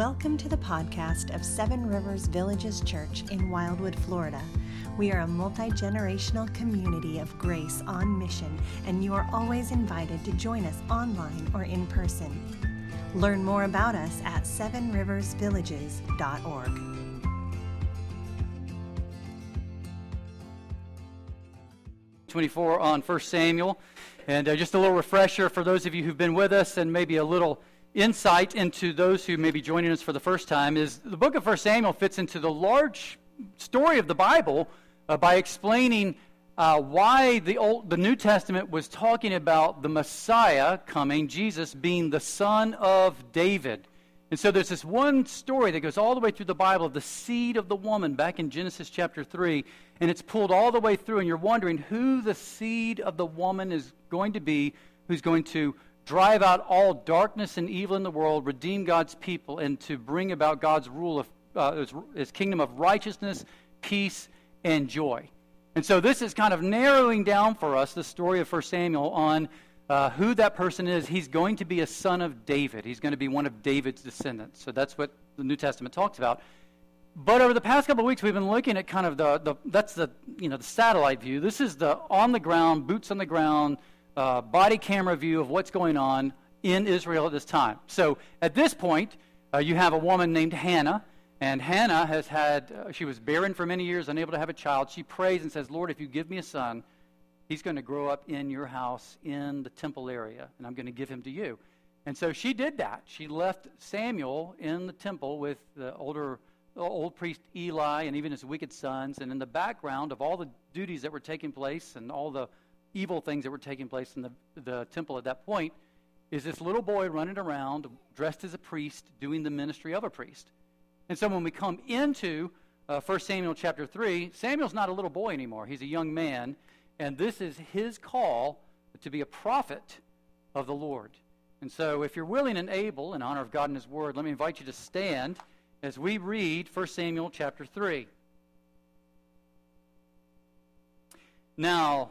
Welcome to the podcast of Seven Rivers Villages Church in Wildwood, Florida. We are a multi generational community of grace on mission, and you are always invited to join us online or in person. Learn more about us at sevenriversvillages.org. Twenty-four on First Samuel, and uh, just a little refresher for those of you who've been with us, and maybe a little insight into those who may be joining us for the first time is the book of 1 Samuel fits into the large story of the Bible uh, by explaining uh, why the, Old, the New Testament was talking about the Messiah coming, Jesus being the son of David. And so there's this one story that goes all the way through the Bible of the seed of the woman back in Genesis chapter 3. And it's pulled all the way through, and you're wondering who the seed of the woman is going to be, who's going to drive out all darkness and evil in the world, redeem God's people, and to bring about God's rule of uh, his, his kingdom of righteousness, peace, and joy. And so this is kind of narrowing down for us the story of 1 Samuel on uh, who that person is. He's going to be a son of David. He's going to be one of David's descendants. So that's what the New Testament talks about. But over the past couple of weeks, we've been looking at kind of the, the that's the you know the satellite view. This is the on the ground, boots on the ground, uh, body camera view of what's going on in Israel at this time. So at this point, uh, you have a woman named Hannah, and Hannah has had, uh, she was barren for many years, unable to have a child. She prays and says, Lord, if you give me a son, he's going to grow up in your house in the temple area, and I'm going to give him to you. And so she did that. She left Samuel in the temple with the older old priest Eli and even his wicked sons. And in the background of all the duties that were taking place and all the evil things that were taking place in the, the temple at that point is this little boy running around dressed as a priest doing the ministry of a priest. And so when we come into uh, 1 Samuel chapter 3, Samuel's not a little boy anymore. He's a young man. And this is his call to be a prophet of the Lord. And so if you're willing and able, in honor of God and his word, let me invite you to stand as we read 1 Samuel chapter 3. Now,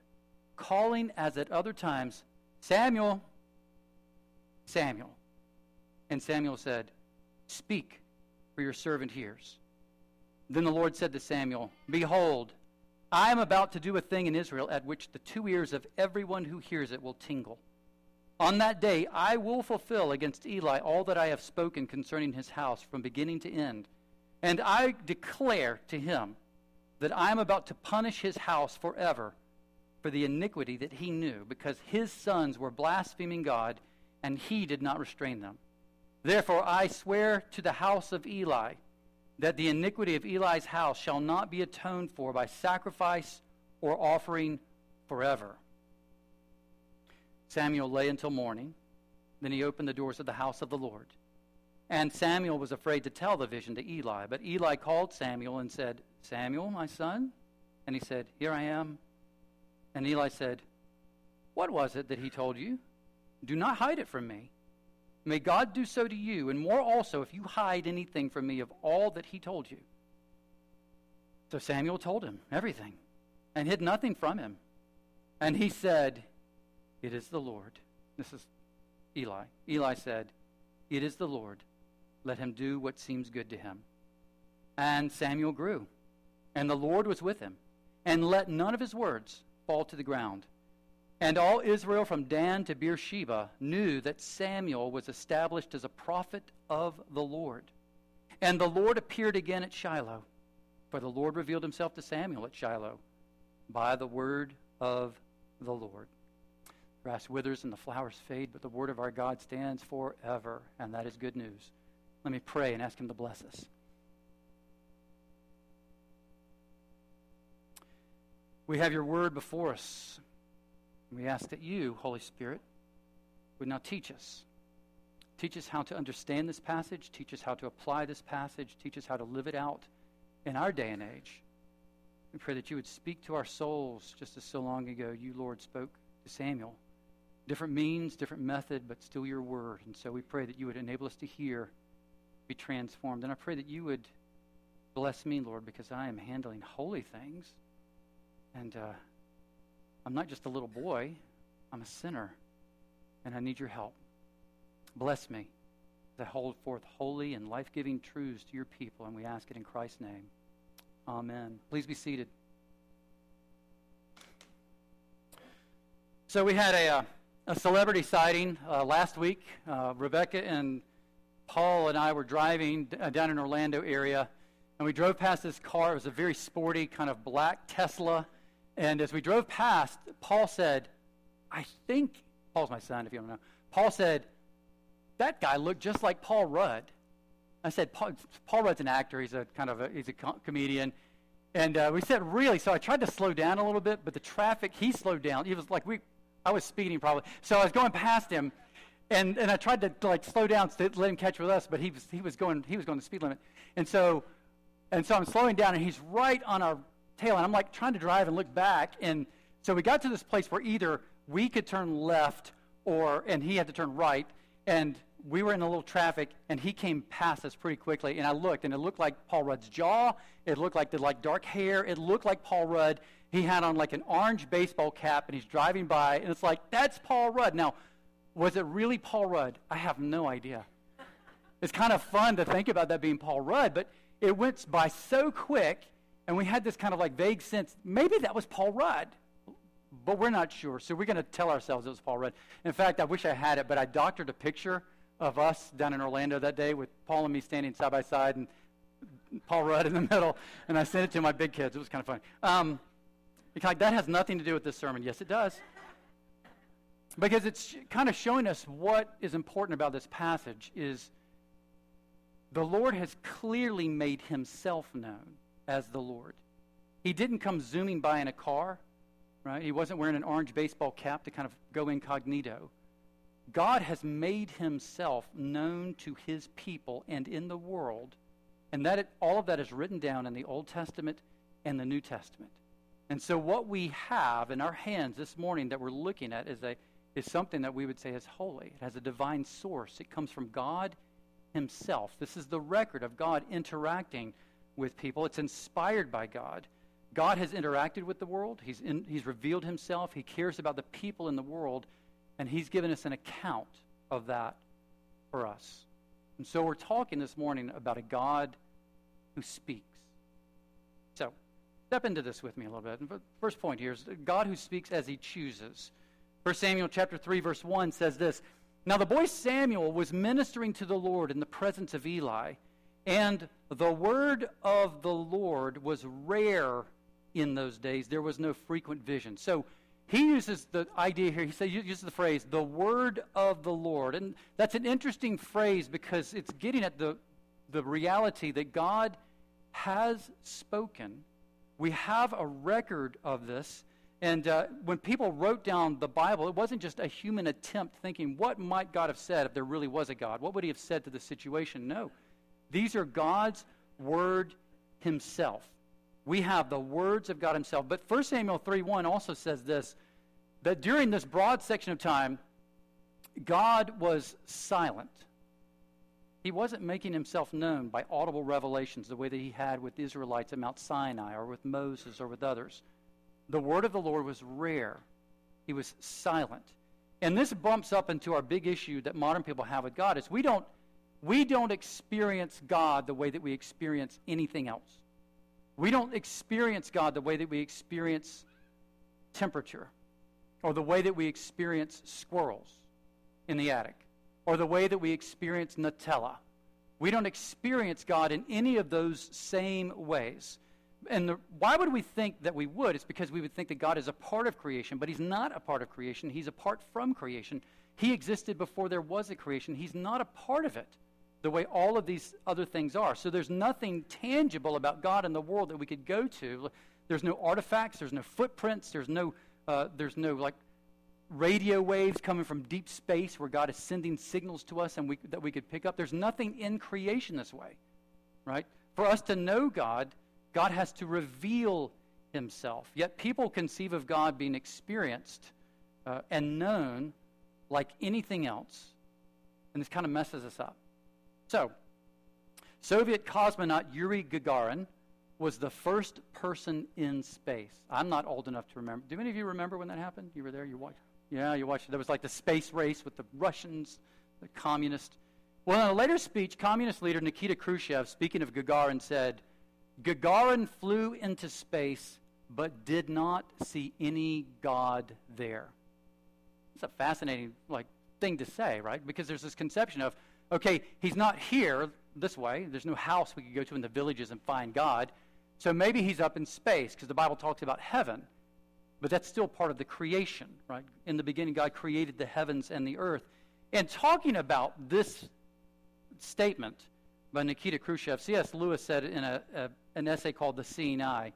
calling as at other times, Samuel, Samuel. And Samuel said, Speak, for your servant hears. Then the Lord said to Samuel, Behold, I am about to do a thing in Israel at which the two ears of everyone who hears it will tingle. On that day I will fulfill against Eli all that I have spoken concerning his house from beginning to end. And I declare to him that I am about to punish his house forever for the iniquity that he knew, because his sons were blaspheming God, and he did not restrain them. Therefore, I swear to the house of Eli that the iniquity of Eli's house shall not be atoned for by sacrifice or offering forever. Samuel lay until morning. Then he opened the doors of the house of the Lord. And Samuel was afraid to tell the vision to Eli. But Eli called Samuel and said, Samuel, my son? And he said, Here I am. And Eli said, What was it that he told you? Do not hide it from me. May God do so to you, and more also if you hide anything from me of all that he told you. So Samuel told him everything and hid nothing from him. And he said, It is the Lord. This is Eli. Eli said, It is the Lord. Let him do what seems good to him. And Samuel grew, and the Lord was with him, and let none of his words fall to the ground. And all Israel from Dan to Beersheba knew that Samuel was established as a prophet of the Lord. And the Lord appeared again at Shiloh, for the Lord revealed himself to Samuel at Shiloh by the word of the Lord. Grass withers and the flowers fade, but the word of our God stands forever, and that is good news. Let me pray and ask him to bless us. We have your word before us. We ask that you, Holy Spirit, would now teach us. Teach us how to understand this passage. Teach us how to apply this passage. Teach us how to live it out in our day and age. We pray that you would speak to our souls just as so long ago you, Lord, spoke to Samuel. Different means, different method, but still your word. And so we pray that you would enable us to hear, be transformed. And I pray that you would bless me, Lord, because I am handling holy things. And uh, I'm not just a little boy, I'm a sinner, and I need your help. Bless me to hold forth holy and life giving truths to your people, and we ask it in Christ's name. Amen. Please be seated. So, we had a, uh, a celebrity sighting uh, last week. Uh, Rebecca and Paul and I were driving uh, down in Orlando area, and we drove past this car. It was a very sporty, kind of black Tesla. And as we drove past, Paul said, I think, Paul's my son, if you don't know. Paul said, that guy looked just like Paul Rudd. I said, Paul, Paul Rudd's an actor. He's a kind of a, he's a comedian. And uh, we said, really? So I tried to slow down a little bit, but the traffic, he slowed down. He was like, we, I was speeding probably. So I was going past him, and, and I tried to like slow down to let him catch with us, but he was, he was going, he was going the speed limit. And so, and so I'm slowing down, and he's right on our tail. And I'm like trying to drive and look back. And so we got to this place where either we could turn left or, and he had to turn right. And we were in a little traffic, and he came past us pretty quickly. And I looked, and it looked like Paul Rudd's jaw. It looked like the like dark hair. It looked like Paul Rudd. He had on like an orange baseball cap, and he's driving by, and it's like that's Paul Rudd. Now, was it really Paul Rudd? I have no idea. It's kind of fun to think about that being Paul Rudd, but it went by so quick, and we had this kind of like vague sense maybe that was Paul Rudd but we're not sure. So we're going to tell ourselves it was Paul Rudd. In fact, I wish I had it, but I doctored a picture of us down in Orlando that day with Paul and me standing side by side and Paul Rudd in the middle, and I sent it to my big kids. It was kind of funny. Um, because that has nothing to do with this sermon. Yes, it does. Because it's kind of showing us what is important about this passage is the Lord has clearly made himself known as the Lord. He didn't come zooming by in a car, right? He wasn't wearing an orange baseball cap to kind of go incognito. God has made himself known to his people and in the world, and that it, all of that is written down in the Old Testament and the New Testament. And so what we have in our hands this morning that we're looking at is a is something that we would say is holy. It has a divine source. It comes from God himself. This is the record of God interacting with people. It's inspired by God. God has interacted with the world. He's, in, he's revealed himself. He cares about the people in the world. And he's given us an account of that for us. And so we're talking this morning about a God who speaks. So step into this with me a little bit. And First point here is God who speaks as he chooses. 1 Samuel chapter 3 verse 1 says this, Now the boy Samuel was ministering to the Lord in the presence of Eli, and the word of the Lord was rare in those days. There was no frequent vision. So he uses the idea here, he says, uses the phrase, the word of the Lord. And that's an interesting phrase because it's getting at the, the reality that God has spoken. We have a record of this. And uh, when people wrote down the Bible, it wasn't just a human attempt thinking, what might God have said if there really was a God? What would he have said to the situation? No. These are God's word himself. We have the words of God himself. But 1 Samuel 3 1 also says this that during this broad section of time, God was silent. He wasn't making himself known by audible revelations the way that he had with the Israelites at Mount Sinai or with Moses or with others. The word of the Lord was rare, he was silent. And this bumps up into our big issue that modern people have with God is we don't we don't experience God the way that we experience anything else. We don't experience God the way that we experience temperature or the way that we experience squirrels in the attic or the way that we experience Nutella. We don't experience God in any of those same ways. And the, why would we think that we would? It's because we would think that God is a part of creation, but He's not a part of creation. He's apart from creation. He existed before there was a creation. He's not a part of it the way all of these other things are. So there's nothing tangible about God in the world that we could go to. There's no artifacts, there's no footprints, there's no, uh, there's no like radio waves coming from deep space where God is sending signals to us and we, that we could pick up. There's nothing in creation this way, right? For us to know God, God has to reveal himself. Yet people conceive of God being experienced uh, and known like anything else. And this kind of messes us up. So, Soviet cosmonaut Yuri Gagarin was the first person in space. I'm not old enough to remember. Do any of you remember when that happened? You were there? You watched? Yeah, you watched. There was like the space race with the Russians, the communists. Well, in a later speech, communist leader Nikita Khrushchev, speaking of Gagarin, said, Gagarin flew into space but did not see any God there. It's a fascinating like thing to say, right? Because there's this conception of, okay, he's not here this way. There's no house we could go to in the villages and find God. So maybe he's up in space because the Bible talks about heaven. But that's still part of the creation, right? In the beginning, God created the heavens and the earth. And talking about this statement by Nikita Khrushchev, C.S. Lewis said in a, a, an essay called The Seeing Eye,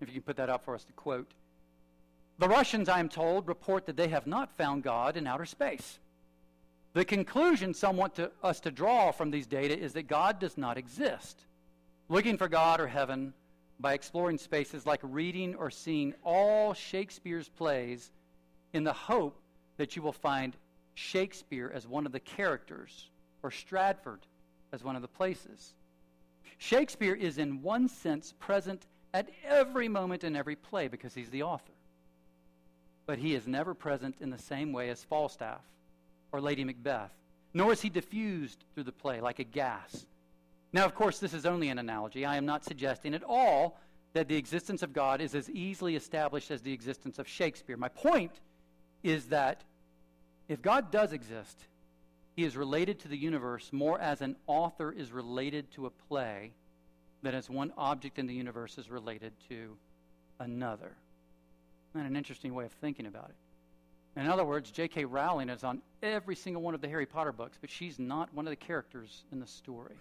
if you can put that up for us to quote The Russians, I am told, report that they have not found God in outer space. The conclusion some want to, us to draw from these data is that God does not exist. Looking for God or heaven by exploring spaces like reading or seeing all Shakespeare's plays in the hope that you will find Shakespeare as one of the characters or Stratford as one of the places. Shakespeare is, in one sense, present at every moment in every play because he's the author. But he is never present in the same way as Falstaff or Lady Macbeth, nor is he diffused through the play like a gas now, of course, this is only an analogy. I am not suggesting at all that the existence of God is as easily established as the existence of Shakespeare. My point is that if God does exist, he is related to the universe more as an author is related to a play than as one object in the universe is related to another. And an interesting way of thinking about it. In other words, J.K. Rowling is on every single one of the Harry Potter books, but she's not one of the characters in the story.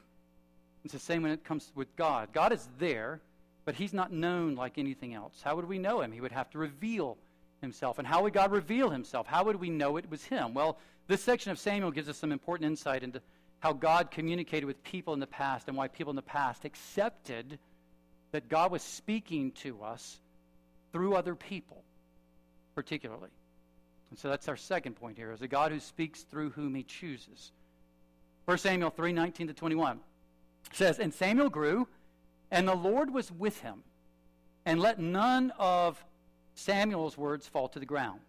It's the same when it comes with God. God is there, but he's not known like anything else. How would we know him? He would have to reveal himself. And how would God reveal himself? How would we know it was him? Well, this section of Samuel gives us some important insight into how God communicated with people in the past and why people in the past accepted that God was speaking to us through other people, particularly. And so that's our second point here, is a God who speaks through whom he chooses. 1 Samuel 3, 19 to 21 says, And Samuel grew, and the Lord was with him, and let none of Samuel's words fall to the ground.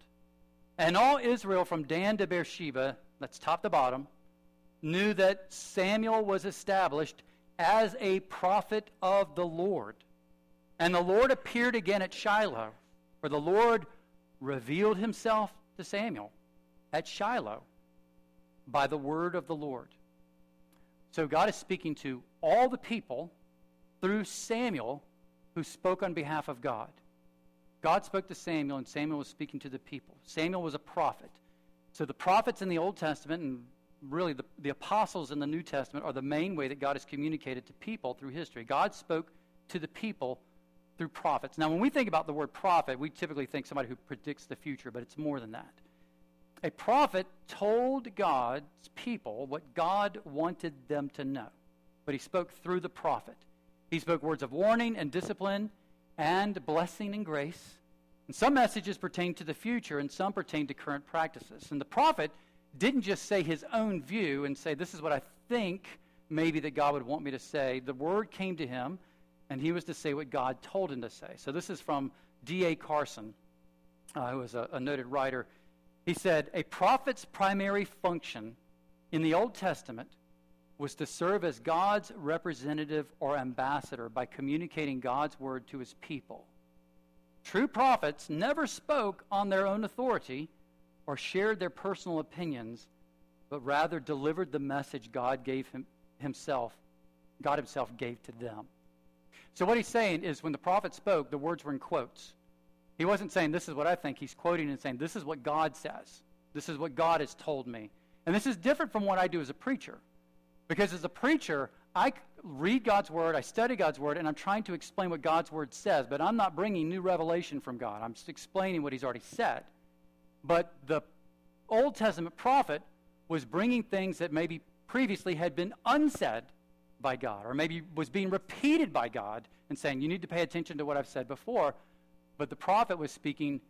And all Israel from Dan to Beersheba, that's top to bottom, knew that Samuel was established as a prophet of the Lord. And the Lord appeared again at Shiloh, where the Lord revealed himself to Samuel at Shiloh by the word of the Lord. So God is speaking to all the people through Samuel, who spoke on behalf of God. God spoke to Samuel, and Samuel was speaking to the people. Samuel was a prophet. So the prophets in the Old Testament, and really the, the apostles in the New Testament, are the main way that God has communicated to people through history. God spoke to the people through prophets. Now, when we think about the word prophet, we typically think somebody who predicts the future, but it's more than that. A prophet told God's people what God wanted them to know, but he spoke through the prophet. He spoke words of warning and discipline and blessing and grace. And some messages pertain to the future and some pertain to current practices. And the prophet didn't just say his own view and say, This is what I think maybe that God would want me to say. The word came to him, and he was to say what God told him to say. So this is from D.A. Carson, uh, who was a, a noted writer. He said, A prophet's primary function in the Old Testament was to serve as God's representative or ambassador by communicating God's word to his people. True prophets never spoke on their own authority or shared their personal opinions, but rather delivered the message God gave him, himself, God himself gave to them. So what he's saying is when the prophet spoke, the words were in quotes. He wasn't saying, This is what I think. He's quoting and saying, This is what God says. This is what God has told me. And this is different from what I do as a preacher. Because as a preacher, I read God's word, I study God's word, and I'm trying to explain what God's word says, but I'm not bringing new revelation from God. I'm just explaining what he's already said. But the Old Testament prophet was bringing things that maybe previously had been unsaid by God, or maybe was being repeated by God and saying, You need to pay attention to what I've said before. But the prophet was speaking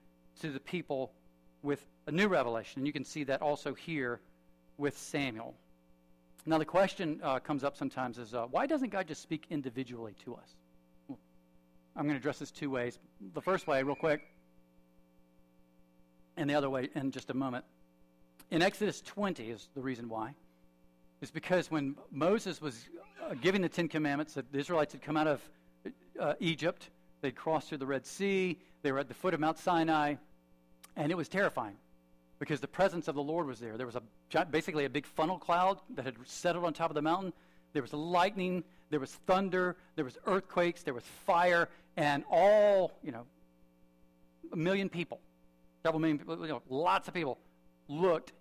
to the people with a new revelation. And you can see that also here with Samuel. Now, the question uh, comes up sometimes is uh, why doesn't God just speak individually to us? I'm going to address this two ways. The first way, real quick, and the other way in just a moment. In Exodus 20 is the reason why. Is because when Moses was uh, giving the Ten Commandments, that the Israelites had come out of uh, Egypt, they'd crossed through the Red Sea, they were at the foot of Mount Sinai, and it was terrifying because the presence of the Lord was there. There was a basically a big funnel cloud that had settled on top of the mountain. There was lightning, there was thunder, there was earthquakes, there was fire, and all, you know, a million people several million people, you know, lots of people looked,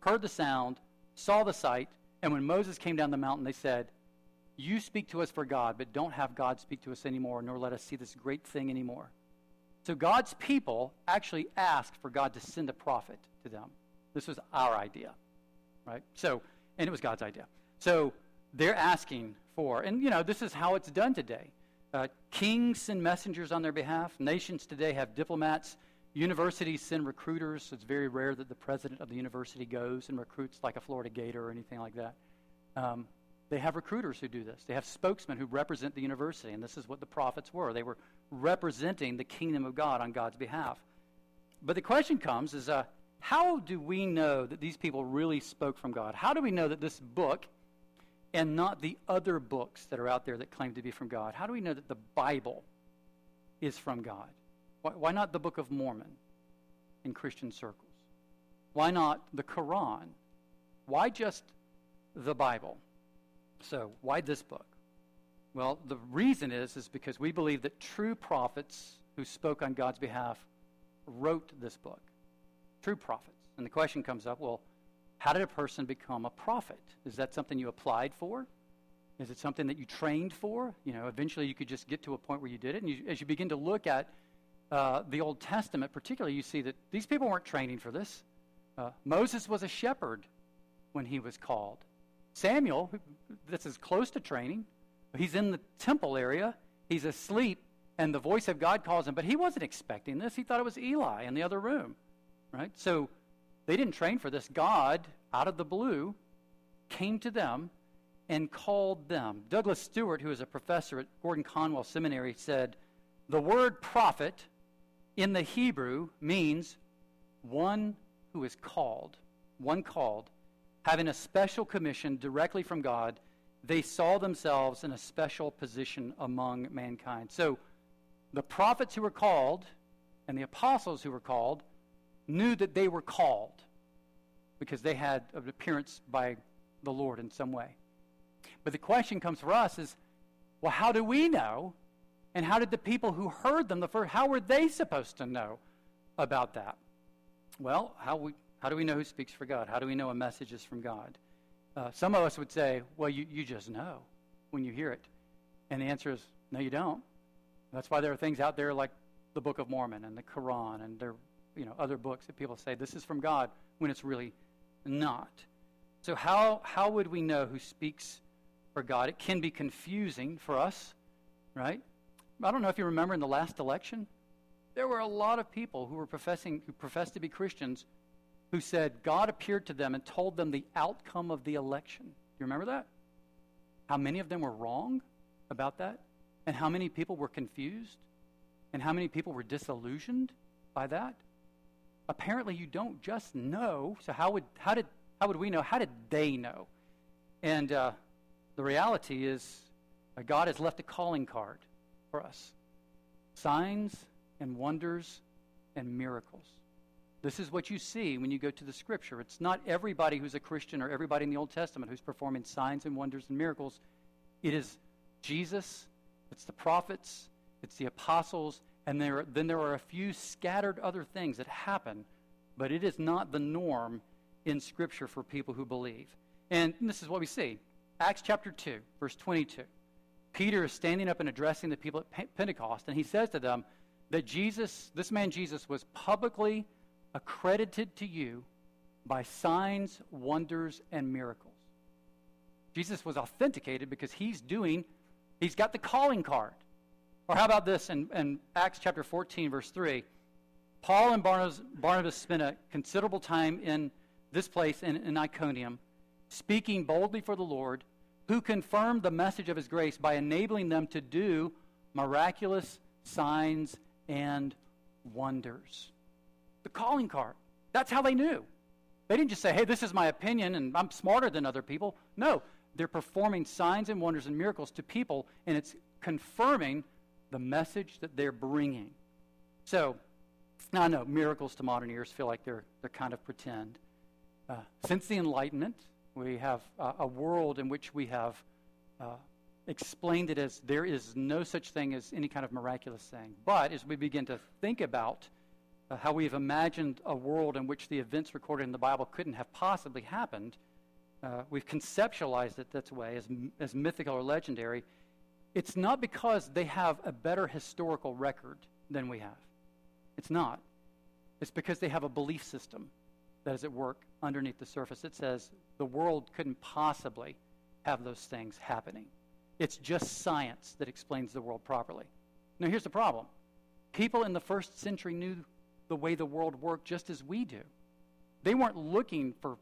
heard the sound, saw the sight, and when Moses came down the mountain, they said, You speak to us for God, but don't have God speak to us anymore, nor let us see this great thing anymore. So God's people actually asked for God to send a prophet to them. This was our idea, right? So, and it was God's idea. So they're asking for, and you know, this is how it's done today. Uh, kings send messengers on their behalf. Nations today have diplomats Universities send recruiters. It's very rare that the president of the university goes and recruits like a Florida Gator or anything like that. Um, they have recruiters who do this. They have spokesmen who represent the university, and this is what the prophets were. They were representing the kingdom of God on God's behalf. But the question comes is uh, how do we know that these people really spoke from God? How do we know that this book and not the other books that are out there that claim to be from God, how do we know that the Bible is from God? Why, why not the Book of Mormon in Christian circles? Why not the Quran? Why just the Bible? So, why this book? Well, the reason is is because we believe that true prophets who spoke on God's behalf wrote this book. True prophets. And the question comes up, well, how did a person become a prophet? Is that something you applied for? Is it something that you trained for? You know, eventually you could just get to a point where you did it. And you, as you begin to look at uh, the Old Testament, particularly, you see that these people weren't training for this. Uh, Moses was a shepherd when he was called. Samuel, this is close to training. He's in the temple area. He's asleep, and the voice of God calls him. But he wasn't expecting this. He thought it was Eli in the other room, right? So they didn't train for this. God, out of the blue, came to them and called them. Douglas Stuart, who is a professor at Gordon Conwell Seminary, said, The word prophet in the Hebrew means one who is called, one called, having a special commission directly from God. They saw themselves in a special position among mankind. So the prophets who were called and the apostles who were called knew that they were called because they had an appearance by the Lord in some way. But the question comes for us is well, how do we know and how did the people who heard them the first, how were they supposed to know about that? Well, how, we, how do we know who speaks for God? How do we know a message is from God? Uh, some of us would say, well, you, you just know when you hear it. And the answer is, no, you don't. That's why there are things out there like the Book of Mormon and the Quran and there you know other books that people say this is from God when it's really not. So how how would we know who speaks for God? It can be confusing for us, right? I don't know if you remember in the last election, there were a lot of people who were professing, who professed to be Christians, who said God appeared to them and told them the outcome of the election. Do you remember that? how many of them were wrong about that? And how many people were confused? And how many people were disillusioned by that? Apparently, you don't just know. So, how would, how did, how would we know? How did they know? And uh, the reality is, uh, God has left a calling card us signs and wonders and miracles. This is what you see when you go to the scripture. It's not everybody who's a Christian or everybody in the Old Testament who's performing signs and wonders and miracles. It is Jesus, it's the prophets, it's the apostles, and there, then there are a few scattered other things that happen, but it is not the norm in Scripture for people who believe. And this is what we see Acts chapter 2, verse 22. Peter is standing up and addressing the people at Pentecost, and he says to them that Jesus, this man Jesus, was publicly accredited to you by signs, wonders, and miracles. Jesus was authenticated because he's doing, he's got the calling card. Or how about this in, in Acts chapter 14, verse 3? Paul and Barnabas, Barnabas spent a considerable time in this place in, in Iconium, speaking boldly for the Lord, who confirmed the message of his grace by enabling them to do miraculous signs and wonders the calling card. That's how they knew. They didn't just say, hey, this is my opinion and I'm smarter than other people. No, they're performing signs and wonders and miracles to people, and it's confirming the message that they're bringing. So, now I know miracles to modern ears feel like they're, they're kind of pretend. Uh, since the Enlightenment, we have uh, a world in which we have uh, explained it as there is no such thing as any kind of miraculous thing. But as we begin to think about uh, how we've imagined a world in which the events recorded in the Bible couldn't have possibly happened. Uh, we've conceptualized it that way as, as mythical or legendary. It's not because they have a better historical record than we have. It's not. It's because they have a belief system that is at work underneath the surface. It says the world couldn't possibly have those things happening. It's just science that explains the world properly. Now, here's the problem people in the first century knew the way the world worked just as we do. They weren't looking for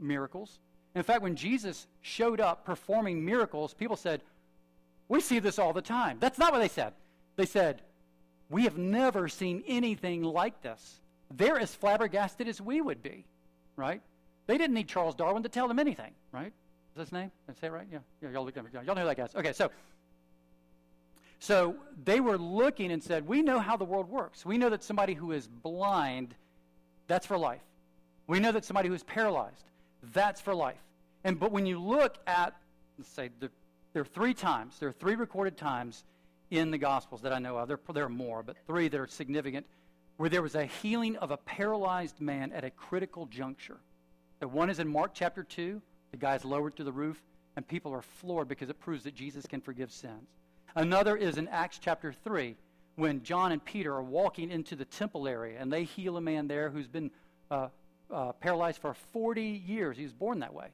miracles. In fact, when Jesus showed up performing miracles, people said, We see this all the time. That's not what they said. They said, We have never seen anything like this. They're as flabbergasted as we would be, right? They didn't need Charles Darwin to tell them anything, right? Is that his name? Did I say it right? Yeah. yeah y'all, look, y'all know that guy. Okay, so so they were looking and said, We know how the world works. We know that somebody who is blind, that's for life. We know that somebody who is paralyzed, that's for life. And but when you look at, let's say, the, there are three times, there are three recorded times in the Gospels that I know of. There, there are more, but three that are significant, where there was a healing of a paralyzed man at a critical juncture. The one is in Mark chapter 2. The guy's lowered through the roof, and people are floored because it proves that Jesus can forgive sins. Another is in Acts chapter 3 when John and Peter are walking into the temple area and they heal a man there who's been uh, uh, paralyzed for 40 years. He was born that way.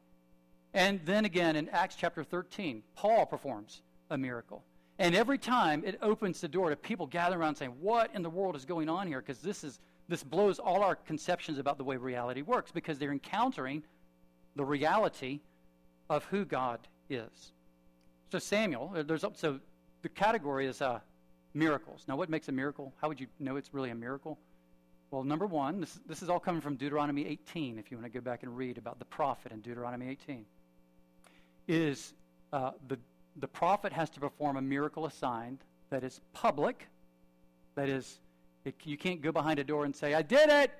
And then again in Acts chapter 13, Paul performs a miracle. And every time it opens the door to people gathering around saying, What in the world is going on here? Because this, is, this blows all our conceptions about the way reality works because they're encountering the reality of who God is. So Samuel, uh, there's so the category is uh, miracles. Now, what makes a miracle? How would you know it's really a miracle? Well, number one, this, this is all coming from Deuteronomy 18, if you want to go back and read about the prophet in Deuteronomy 18. Is uh, the, the prophet has to perform a miracle assigned that is public, that is, it, you can't go behind a door and say, I did it!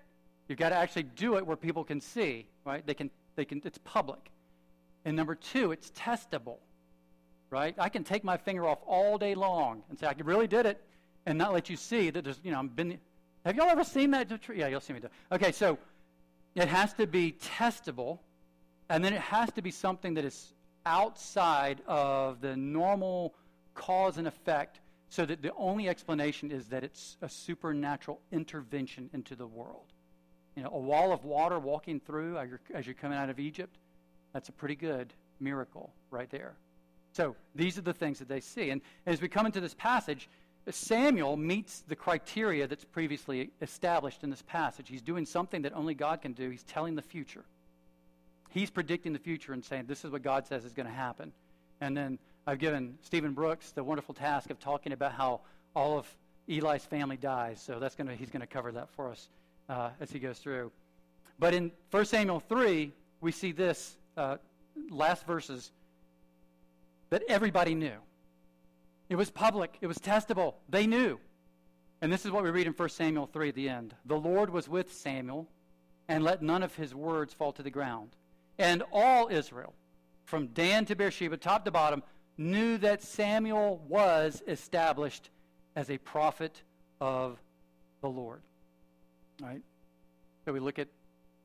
You've got to actually do it where people can see, right? They can, they can, it's public. And number two, it's testable right? I can take my finger off all day long and say, I really did it, and not let you see that there's, you know, I've been. Have y'all ever seen that? Yeah, you'll see me do Okay, so it has to be testable, and then it has to be something that is outside of the normal cause and effect so that the only explanation is that it's a supernatural intervention into the world. You know, a wall of water walking through as you're, coming out of Egypt, that's a pretty good miracle right there. So these are the things that they see. And as we come into this passage, Samuel meets the criteria that's previously established in this passage. He's doing something that only God can do. He's telling the future. He's predicting the future and saying, This is what God says is going to happen. And then I've given Stephen Brooks the wonderful task of talking about how all of Eli's family dies. So that's gonna, he's going to cover that for us uh, as he goes through. But in 1 Samuel 3, we see this uh, last verses that everybody knew. It was public, it was testable. They knew. And this is what we read in 1 Samuel 3 at the end. The Lord was with Samuel, and let none of his words fall to the ground. And all Israel, from Dan to Beersheba, top to bottom, knew that Samuel was established as a prophet of the Lord. Right? So we look at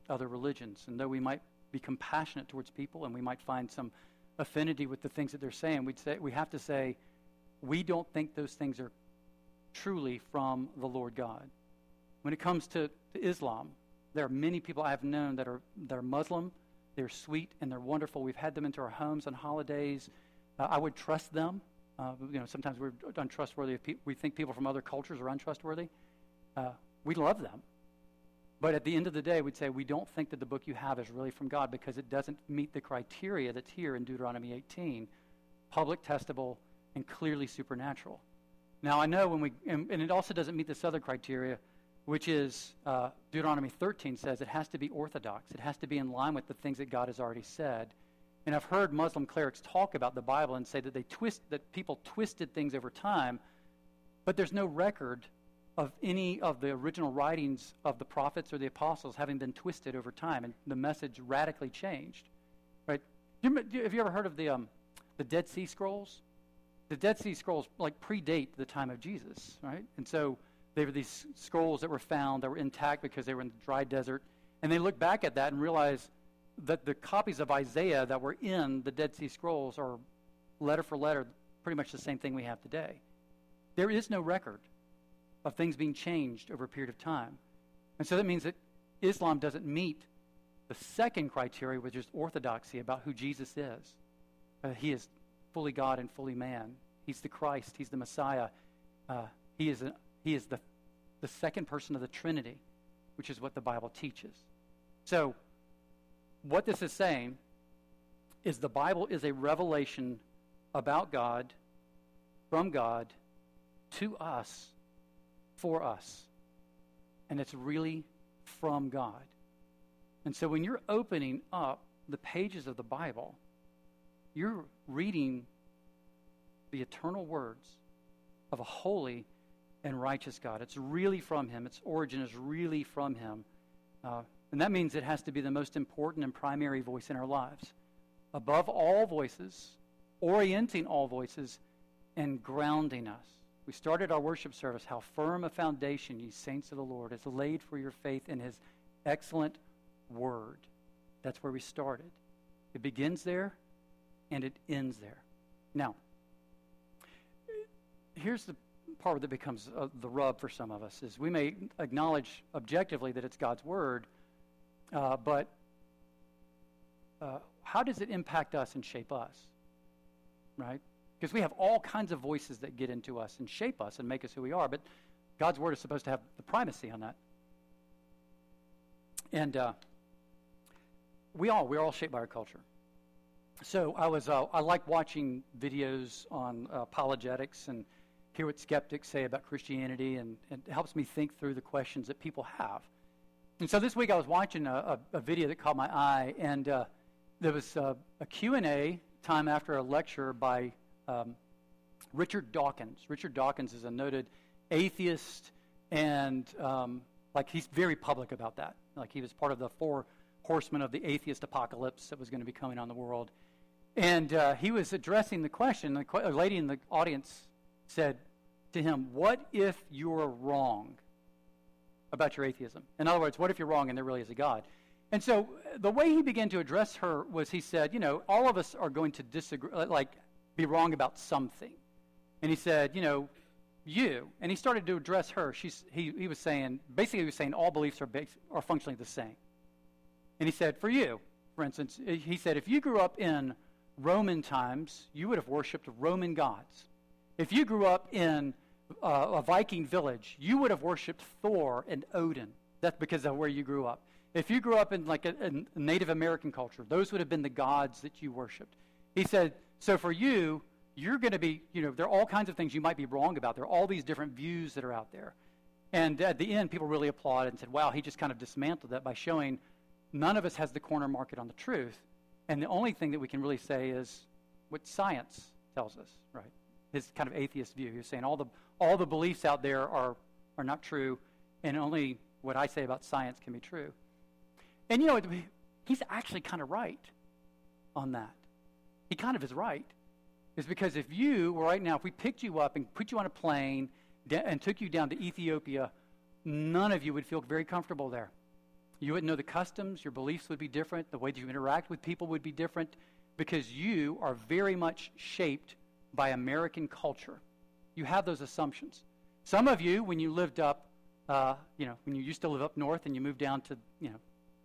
other religions, and though we might be compassionate towards people and we might find some affinity with the things that they're saying, we'd say we have to say we don't think those things are truly from the Lord God. When it comes to, to Islam, there are many people I've known that are that are Muslim. They're sweet and they're wonderful. We've had them into our homes on holidays. Uh, I would trust them. Uh, you know, sometimes we're untrustworthy. Pe- we think people from other cultures are untrustworthy. Uh, we love them. But at the end of the day, we'd say we don't think that the book you have is really from God because it doesn't meet the criteria that's here in Deuteronomy 18 public, testable, and clearly supernatural. Now, I know when we, and, and it also doesn't meet this other criteria, which is uh, Deuteronomy 13 says it has to be orthodox. It has to be in line with the things that God has already said. And I've heard Muslim clerics talk about the Bible and say that they twist, that people twisted things over time, but there's no record of any of the original writings of the prophets or the apostles having been twisted over time, and the message radically changed. Right? Have you ever heard of the um, the Dead Sea Scrolls? The Dead Sea Scrolls like predate the time of Jesus, right? And so they were these scrolls that were found that were intact because they were in the dry desert, and they look back at that and realize that the copies of Isaiah that were in the Dead Sea Scrolls are letter for letter pretty much the same thing we have today. There is no record of things being changed over a period of time. And so that means that Islam doesn't meet the second criteria, which is orthodoxy about who Jesus is. Uh, he is fully God and fully man. He's the Christ. He's the Messiah. Uh, he is, a, he is the, the second person of the Trinity, which is what the Bible teaches. So, what this is saying is the Bible is a revelation about God, from God, to us for us. And it's really from God. And so when you're opening up the pages of the Bible, you're reading the eternal words of a holy and righteous God. It's really from Him, its origin is really from Him. Uh, and that means it has to be the most important and primary voice in our lives. Above all voices, orienting all voices, and grounding us. We started our worship service. How firm a foundation, ye saints of the Lord, is laid for your faith in his excellent word. That's where we started. It begins there and it ends there. Now, here's the part that becomes uh, the rub for some of us is we may acknowledge objectively that it's God's word, uh, but uh, how does it impact us and shape us? Right? Because we have all kinds of voices that get into us and shape us and make us who we are, but God's word is supposed to have the primacy on that. And uh, we all we're all shaped by our culture. So I was uh, I like watching videos on uh, apologetics and hear what skeptics say about Christianity, and, and, it helps me think through the questions that people have. And so this week I was watching a, a, a video that caught my eye, and uh, there was uh, a Q&A time after a lecture by um, Richard Dawkins. Richard Dawkins is a noted atheist, and um, like he's very public about that. Like he was part of the four horsemen of the atheist apocalypse that was going to be coming on the world. And uh, he was addressing the question. The a lady in the audience said to him, What if you're wrong about your atheism? In other words, what if you're wrong and there really is a God? And so uh, the way he began to address her was he said, You know, all of us are going to disagree. Like, be wrong about something. And he said, you know, you. And he started to address her. She's, he, he was saying, basically, he was saying all beliefs are, bas- are functionally the same. And he said, for you, for instance, he said, if you grew up in Roman times, you would have worshipped Roman gods. If you grew up in uh, a Viking village, you would have worshipped Thor and Odin. That's because of where you grew up. If you grew up in like a, a Native American culture, those would have been the gods that you worshipped. He said, So for you, you're going to be, you know, there are all kinds of things you might be wrong about. There are all these different views that are out there. And at the end, people really applauded and said, wow, he just kind of dismantled that by showing none of us has the corner market on the truth. And the only thing that we can really say is what science tells us, right? His kind of atheist view. He was saying all the, all the beliefs out there are, are not true, and only what I say about science can be true. And you know, he's actually kind of right on that. He kind of is right. Is because if you, were right now, if we picked you up and put you on a plane and took you down to Ethiopia, none of you would feel very comfortable there. You wouldn't know the customs, your beliefs would be different, the way that you interact with people would be different, because you are very much shaped by American culture. You have those assumptions. Some of you, when you lived up, uh, you know, when you used to live up north and you moved down to, you know,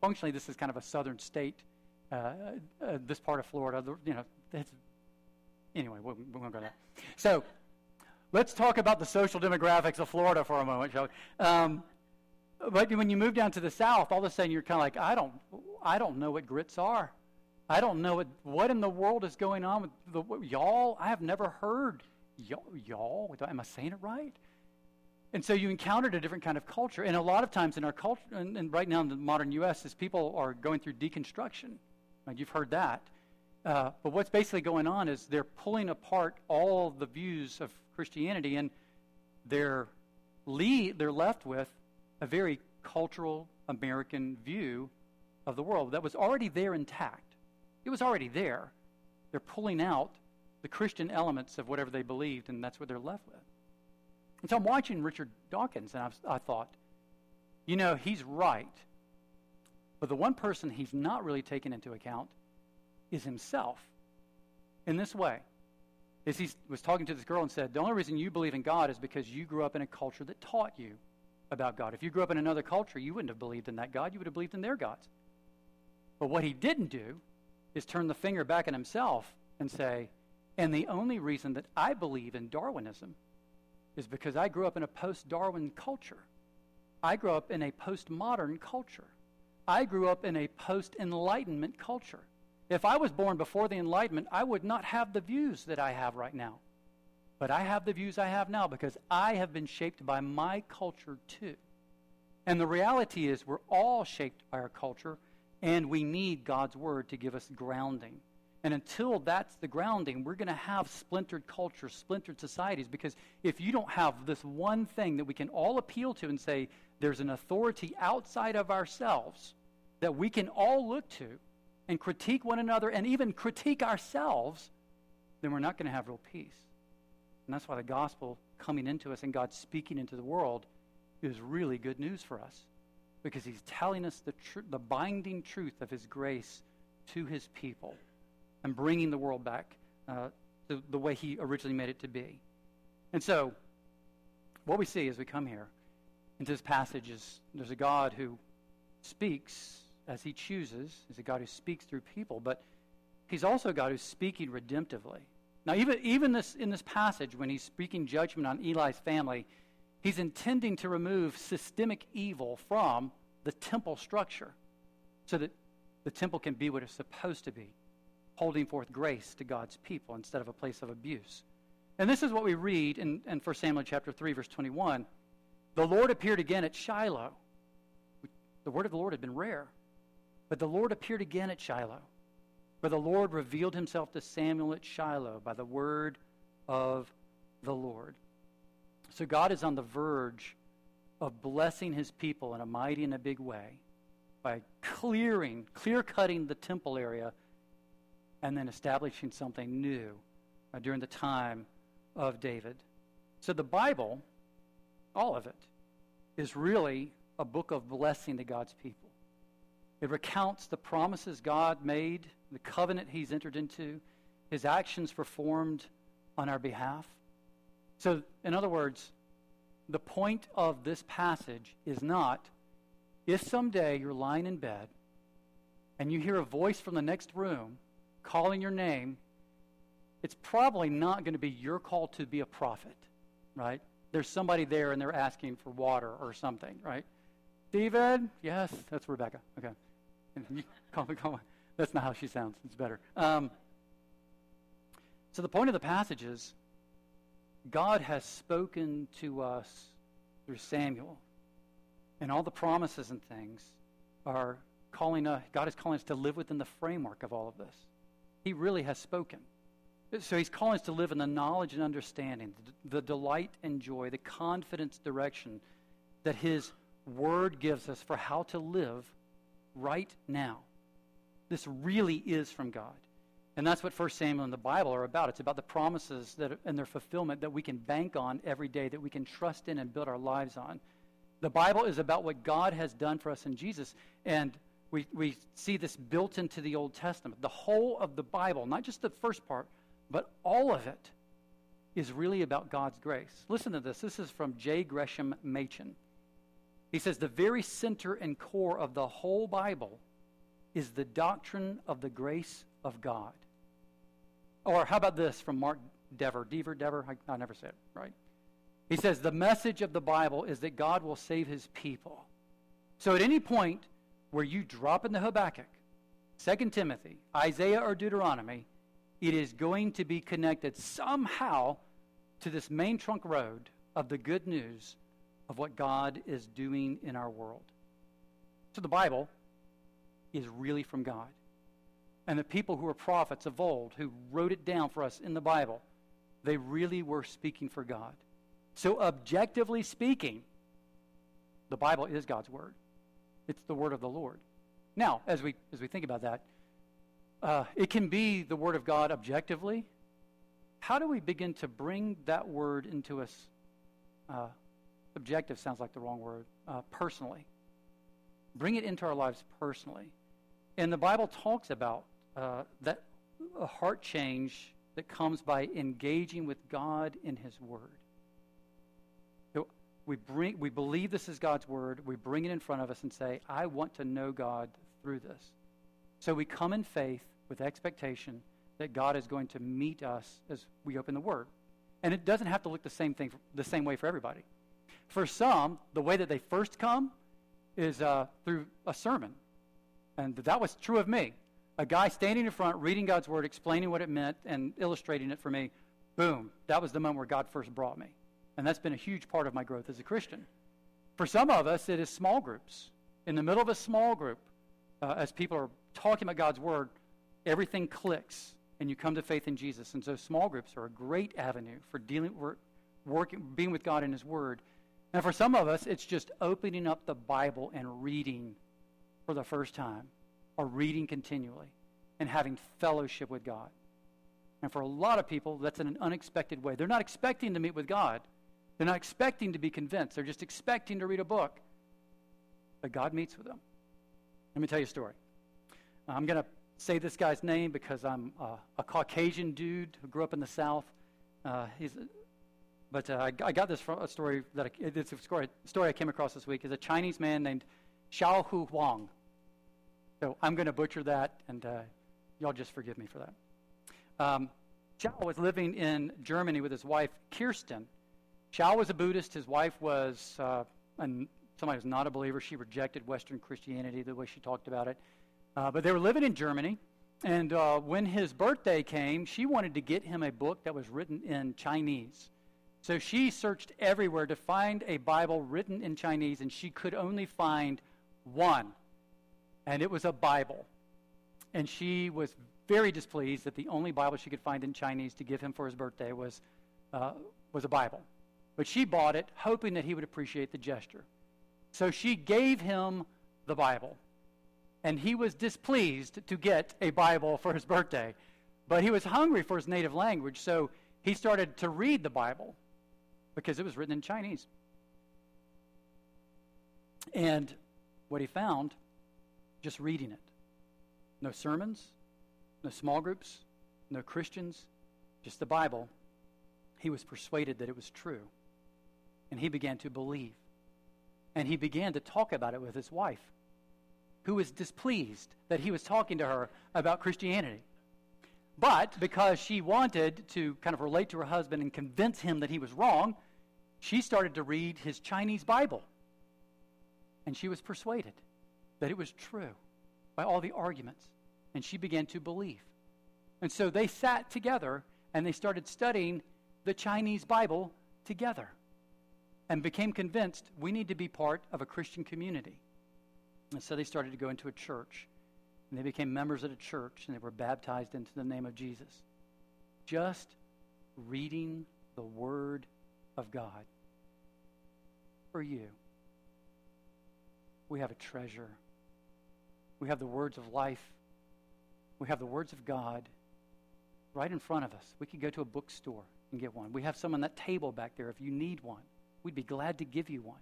functionally this is kind of a southern state, uh, uh, this part of Florida, you know, anyway, we won't go there. So let's talk about the social demographics of Florida for a moment, shall we? Um, but when you move down to the south, all of a sudden you're kind of like, I don't, I don't know what grits are. I don't know what, what in the world is going on with the, y'all. I have never heard y'all, y'all. Am I saying it right? And so you encountered a different kind of culture. And a lot of times in our culture, and, and right now in the modern U.S., is people are going through deconstruction. Right? You've heard that. Uh, but what's basically going on is they're pulling apart all the views of Christianity, and they're, they're left with a very cultural American view of the world that was already there intact. It was already there. They're pulling out the Christian elements of whatever they believed, and that's what they're left with. And so I'm watching Richard Dawkins, and I've, I thought, you know, he's right. But the one person he's not really taken into account is himself in this way. Is he was talking to this girl and said, The only reason you believe in God is because you grew up in a culture that taught you about God. If you grew up in another culture, you wouldn't have believed in that God. You would have believed in their gods. But what he didn't do is turn the finger back at himself and say, and the only reason that I believe in Darwinism is because I grew up in a post Darwin culture. I grew up in a postmodern culture. I grew up in a post Enlightenment culture. If I was born before the Enlightenment, I would not have the views that I have right now. But I have the views I have now because I have been shaped by my culture too. And the reality is, we're all shaped by our culture, and we need God's Word to give us grounding. And until that's the grounding, we're going to have splintered cultures, splintered societies, because if you don't have this one thing that we can all appeal to and say, there's an authority outside of ourselves that we can all look to and critique one another and even critique ourselves, then we're not going to have real peace. And that's why the gospel coming into us and God speaking into the world is really good news for us because he's telling us the, tr- the binding truth of his grace to his people and bringing the world back uh, the, the way he originally made it to be. And so, what we see as we come here into this passage is there's a God who speaks as he chooses. He's a God who speaks through people, but he's also a God who's speaking redemptively. Now, even, even this, in this passage, when he's speaking judgment on Eli's family, he's intending to remove systemic evil from the temple structure so that the temple can be what it's supposed to be, holding forth grace to God's people instead of a place of abuse. And this is what we read in, in 1 Samuel chapter 3, verse 21. The Lord appeared again at Shiloh. The word of the Lord had been rare. But the Lord appeared again at Shiloh. For the Lord revealed himself to Samuel at Shiloh by the word of the Lord. So God is on the verge of blessing his people in a mighty and a big way by clearing, clear cutting the temple area and then establishing something new uh, during the time of David. So the Bible, all of it, is really a book of blessing to God's people. It recounts the promises God made the covenant he's entered into, his actions performed on our behalf. So, in other words, the point of this passage is not if someday you're lying in bed and you hear a voice from the next room calling your name, it's probably not going to be your call to be a prophet, right? There's somebody there and they're asking for water or something, right? David? Yes, that's Rebecca. Okay. Call me, call me. That's not how she sounds. It's better. Um, So the point of the passage is God has spoken to us through Samuel. And all the promises and things are calling us, God is calling us to live within the framework of all of this. He really has spoken. So he's calling us to live in the knowledge and understanding, the, the delight and joy, the confidence direction that his word gives us for how to live right now. This really is from God. And that's what 1 Samuel and the Bible are about. It's about the promises that, and their fulfillment that we can bank on every day, that we can trust in and build our lives on. The Bible is about what God has done for us in Jesus. And we, we see this built into the Old Testament. The whole of the Bible, not just the first part, but all of it, is really about God's grace. Listen to this. This is from J. Gresham Machen. He says, The very center and core of the whole Bible is the doctrine of the grace of God. Or how about this from Mark Dever? Dever, Dever? I, I never say it right. He says, The message of the Bible is that God will save his people. So at any point where you drop in the Habakkuk, 2 Timothy, Isaiah, or Deuteronomy, it is going to be connected somehow to this main trunk road of the good news of what God is doing in our world. So the Bible is really from God and the people who were prophets of old who wrote it down for us in the Bible, they really were speaking for God. So, objectively speaking, the Bible is God's word. It's the word of the Lord. Now, as we as we think about that, uh, it can be the word of God objectively. How do we begin to bring that word into us? Uh, objective sounds like the wrong word. Uh, personally, bring it into our lives personally, and the Bible talks about uh, that a heart change that comes by engaging with God in His Word. So we bring, we believe this is God's Word. We bring it in front of us and say, "I want to know God through this." So we come in faith with expectation that God is going to meet us as we open the Word, and it doesn't have to look the same thing, the same way for everybody. For some, the way that they first come is uh, through a sermon, and that was true of me a guy standing in front, reading God's word, explaining what it meant, and illustrating it for me, boom, that was the moment where God first brought me. And that's been a huge part of my growth as a Christian. For some of us, it is small groups. In the middle of a small group, uh, as people are talking about God's word, everything clicks and you come to faith in Jesus. And so small groups are a great avenue for dealing, working, being with God in His Word. And for some of us, it's just opening up the Bible and reading for the first time are reading continually and having fellowship with God. And for a lot of people, that's in an unexpected way. They're not expecting to meet with God, they're not expecting to be convinced, they're just expecting to read a book. But God meets with them. Let me tell you a story. I'm going to say this guy's name because I'm a Caucasian dude who grew up in the South. Uh, he's, but uh, I, I, got this from a story that I, it's a story, story I came across this week. Is a Chinese man named Xiao Hu Huang. So I'm going to butcher that, and uh, y'all just forgive me for that. Um, Xiao was living in Germany with his wife, Kirsten. Xiao was a Buddhist. His wife was uh, an, somebody who's not a believer. She rejected Western Christianity the way she talked about it. Uh, but they were living in Germany. And uh, when his birthday came, she wanted to get him a book that was written in Chinese. So she searched everywhere to find a Bible written in Chinese, and she could only find one and it was a Bible. And she was very displeased that the only Bible she could find in Chinese to give him for his birthday was, uh, was a Bible. But she bought it, hoping that he would appreciate the gesture. So she gave him the Bible. And he was displeased to get a Bible for his birthday. But he was hungry for his native language, so he started to read the Bible because it was written in Chinese. And what he found just reading it. No sermons, no small groups, no Christians, just the Bible. He was persuaded that it was true. And he began to believe. And he began to talk about it with his wife, who was displeased that he was talking to her about Christianity. But because she wanted to kind of relate to her husband and convince him that he was wrong, she started to read his Chinese Bible. And she was persuaded that it was true by all the arguments. And she began to believe. And so they sat together and they started studying the Chinese Bible together and became convinced we need to be part of a Christian community. And so they started to go into a church. And they became members of the church and they were baptized into the name of Jesus. Just reading the Word of God. For you, we have a treasure. We have the words of life. We have the words of God right in front of us. We could go to a bookstore and get one. We have some on that table back there if you need one. We'd be glad to give you one.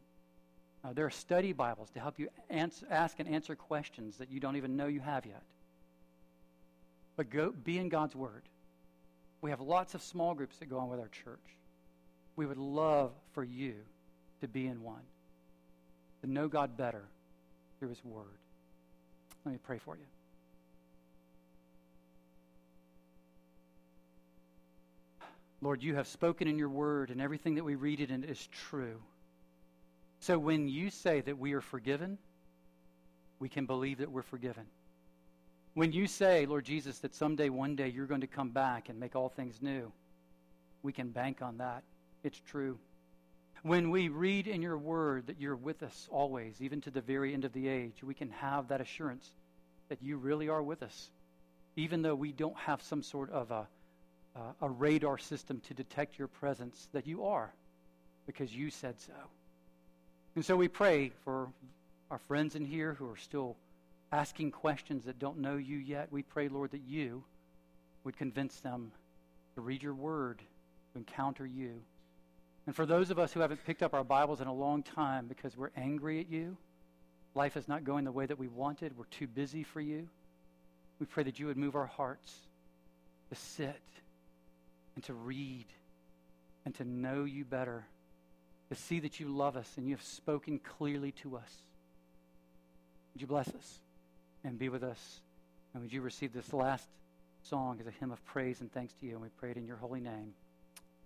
Uh, there are study Bibles to help you answer, ask and answer questions that you don't even know you have yet. But go be in God's Word. We have lots of small groups that go on with our church. We would love for you to be in one, to know God better through His Word. Let me pray for you. Lord, you have spoken in your word, and everything that we read it in is true. So when you say that we are forgiven, we can believe that we're forgiven. When you say, Lord Jesus, that someday, one day, you're going to come back and make all things new, we can bank on that. It's true. When we read in your word that you're with us always, even to the very end of the age, we can have that assurance that you really are with us, even though we don't have some sort of a, uh, a radar system to detect your presence, that you are, because you said so. And so we pray for our friends in here who are still asking questions that don't know you yet. We pray, Lord, that you would convince them to read your word, to encounter you. And for those of us who haven't picked up our Bibles in a long time because we're angry at you, life is not going the way that we wanted, we're too busy for you, we pray that you would move our hearts to sit and to read and to know you better to see that you love us and you have spoken clearly to us. Would you bless us and be with us? And would you receive this last song as a hymn of praise and thanks to you? And we pray it in your holy name.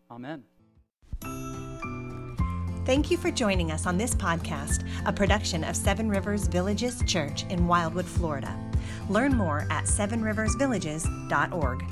Amen. Thank you for joining us on this podcast, a production of Seven Rivers Villages Church in Wildwood, Florida. Learn more at sevenriversvillages.org.